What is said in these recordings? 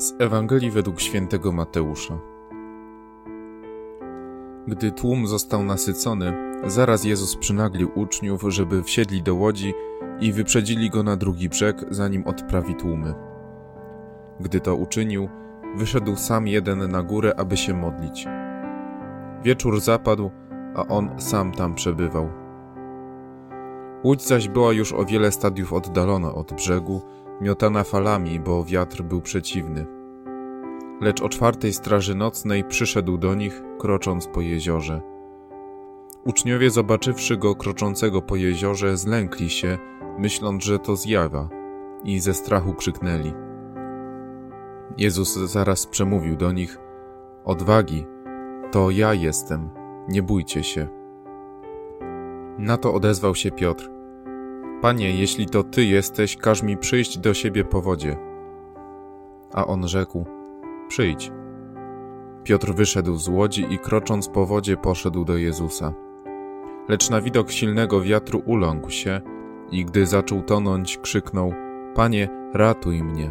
Z Ewangelii według świętego Mateusza. Gdy tłum został nasycony, zaraz Jezus przynaglił uczniów, żeby wsiedli do łodzi i wyprzedzili go na drugi brzeg, zanim odprawi tłumy. Gdy to uczynił, wyszedł sam jeden na górę, aby się modlić. Wieczór zapadł, a on sam tam przebywał. Łódź zaś była już o wiele stadiów oddalona od brzegu, miotana falami, bo wiatr był przeciwny. Lecz o czwartej straży nocnej przyszedł do nich, krocząc po jeziorze. Uczniowie, zobaczywszy go kroczącego po jeziorze, zlękli się, myśląc, że to zjawa, i ze strachu krzyknęli. Jezus zaraz przemówił do nich: Odwagi, to ja jestem, nie bójcie się. Na to odezwał się Piotr. Panie, jeśli to Ty jesteś, każ mi przyjść do siebie po wodzie. A on rzekł, przyjdź. Piotr wyszedł z łodzi i krocząc po wodzie poszedł do Jezusa. Lecz na widok silnego wiatru uląkł się i gdy zaczął tonąć, krzyknął, Panie, ratuj mnie.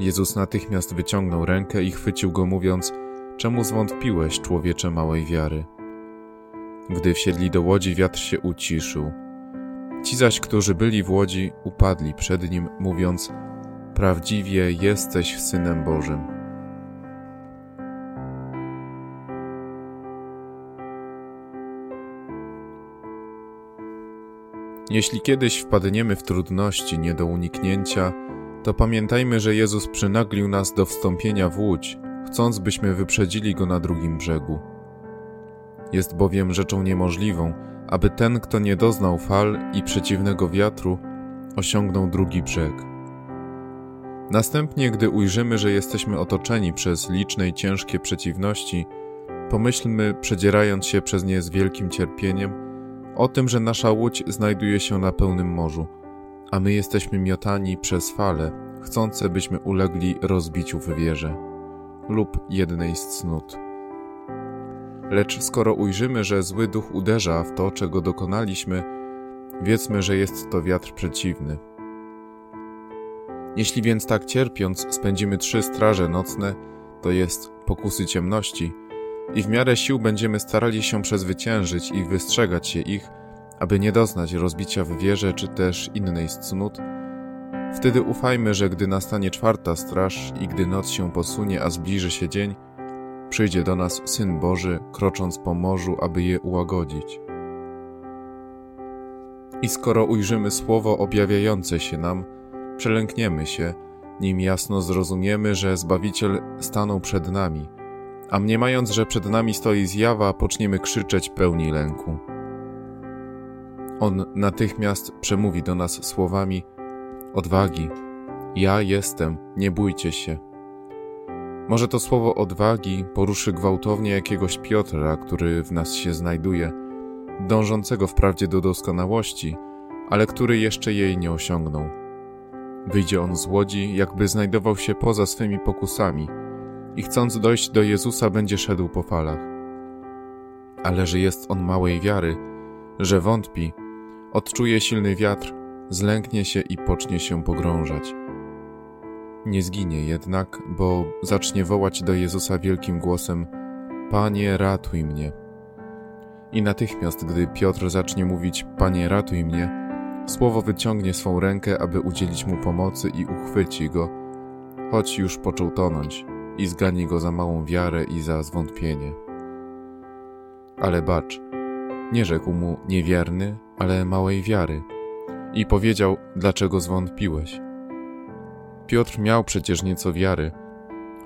Jezus natychmiast wyciągnął rękę i chwycił go, mówiąc, Czemu zwątpiłeś, człowiecze małej wiary? Gdy wsiedli do łodzi, wiatr się uciszył Ci zaś, którzy byli w łodzi, upadli przed nim, mówiąc: Prawdziwie jesteś synem Bożym. Jeśli kiedyś wpadniemy w trudności nie do uniknięcia, to pamiętajmy, że Jezus przynaglił nas do wstąpienia w łódź, chcąc byśmy wyprzedzili go na drugim brzegu. Jest bowiem rzeczą niemożliwą, aby ten, kto nie doznał fal i przeciwnego wiatru, osiągnął drugi brzeg. Następnie, gdy ujrzymy, że jesteśmy otoczeni przez liczne i ciężkie przeciwności, pomyślmy, przedzierając się przez nie z wielkim cierpieniem, o tym, że nasza łódź znajduje się na pełnym morzu, a my jesteśmy miotani przez fale, chcące byśmy ulegli rozbiciu w wieże lub jednej z cnót. Lecz skoro ujrzymy, że zły duch uderza w to, czego dokonaliśmy, wiedzmy, że jest to wiatr przeciwny. Jeśli więc tak cierpiąc spędzimy trzy straże nocne, to jest pokusy ciemności, i w miarę sił będziemy starali się przezwyciężyć i wystrzegać się ich, aby nie doznać rozbicia w wierze czy też innej z cnót, wtedy ufajmy, że gdy nastanie czwarta straż i gdy noc się posunie, a zbliży się dzień, przyjdzie do nas Syn Boży, krocząc po morzu, aby je ułagodzić. I skoro ujrzymy słowo objawiające się nam, przelękniemy się, nim jasno zrozumiemy, że Zbawiciel stanął przed nami, a mniemając, że przed nami stoi zjawa, poczniemy krzyczeć pełni lęku. On natychmiast przemówi do nas słowami: Odwagi, ja jestem, nie bójcie się. Może to słowo odwagi poruszy gwałtownie jakiegoś Piotra, który w nas się znajduje, dążącego wprawdzie do doskonałości, ale który jeszcze jej nie osiągnął. Wyjdzie on z łodzi, jakby znajdował się poza swymi pokusami i chcąc dojść do Jezusa, będzie szedł po falach. Ale że jest on małej wiary, że wątpi, odczuje silny wiatr, zlęknie się i pocznie się pogrążać. Nie zginie jednak, bo zacznie wołać do Jezusa wielkim głosem: Panie, ratuj mnie. I natychmiast, gdy Piotr zacznie mówić: Panie, ratuj mnie, słowo wyciągnie swą rękę, aby udzielić mu pomocy i uchwyci go, choć już począł tonąć, i zgani go za małą wiarę i za zwątpienie. Ale bacz, nie rzekł mu niewierny, ale małej wiary, i powiedział: Dlaczego zwątpiłeś? Piotr miał przecież nieco wiary,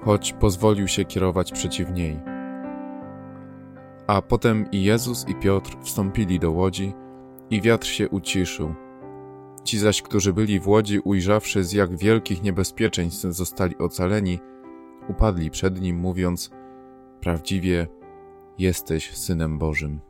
choć pozwolił się kierować przeciw niej. A potem i Jezus i Piotr wstąpili do łodzi i wiatr się uciszył. Ci zaś, którzy byli w łodzi, ujrzawszy z jak wielkich niebezpieczeństw zostali ocaleni, upadli przed nim, mówiąc: Prawdziwie jesteś synem Bożym.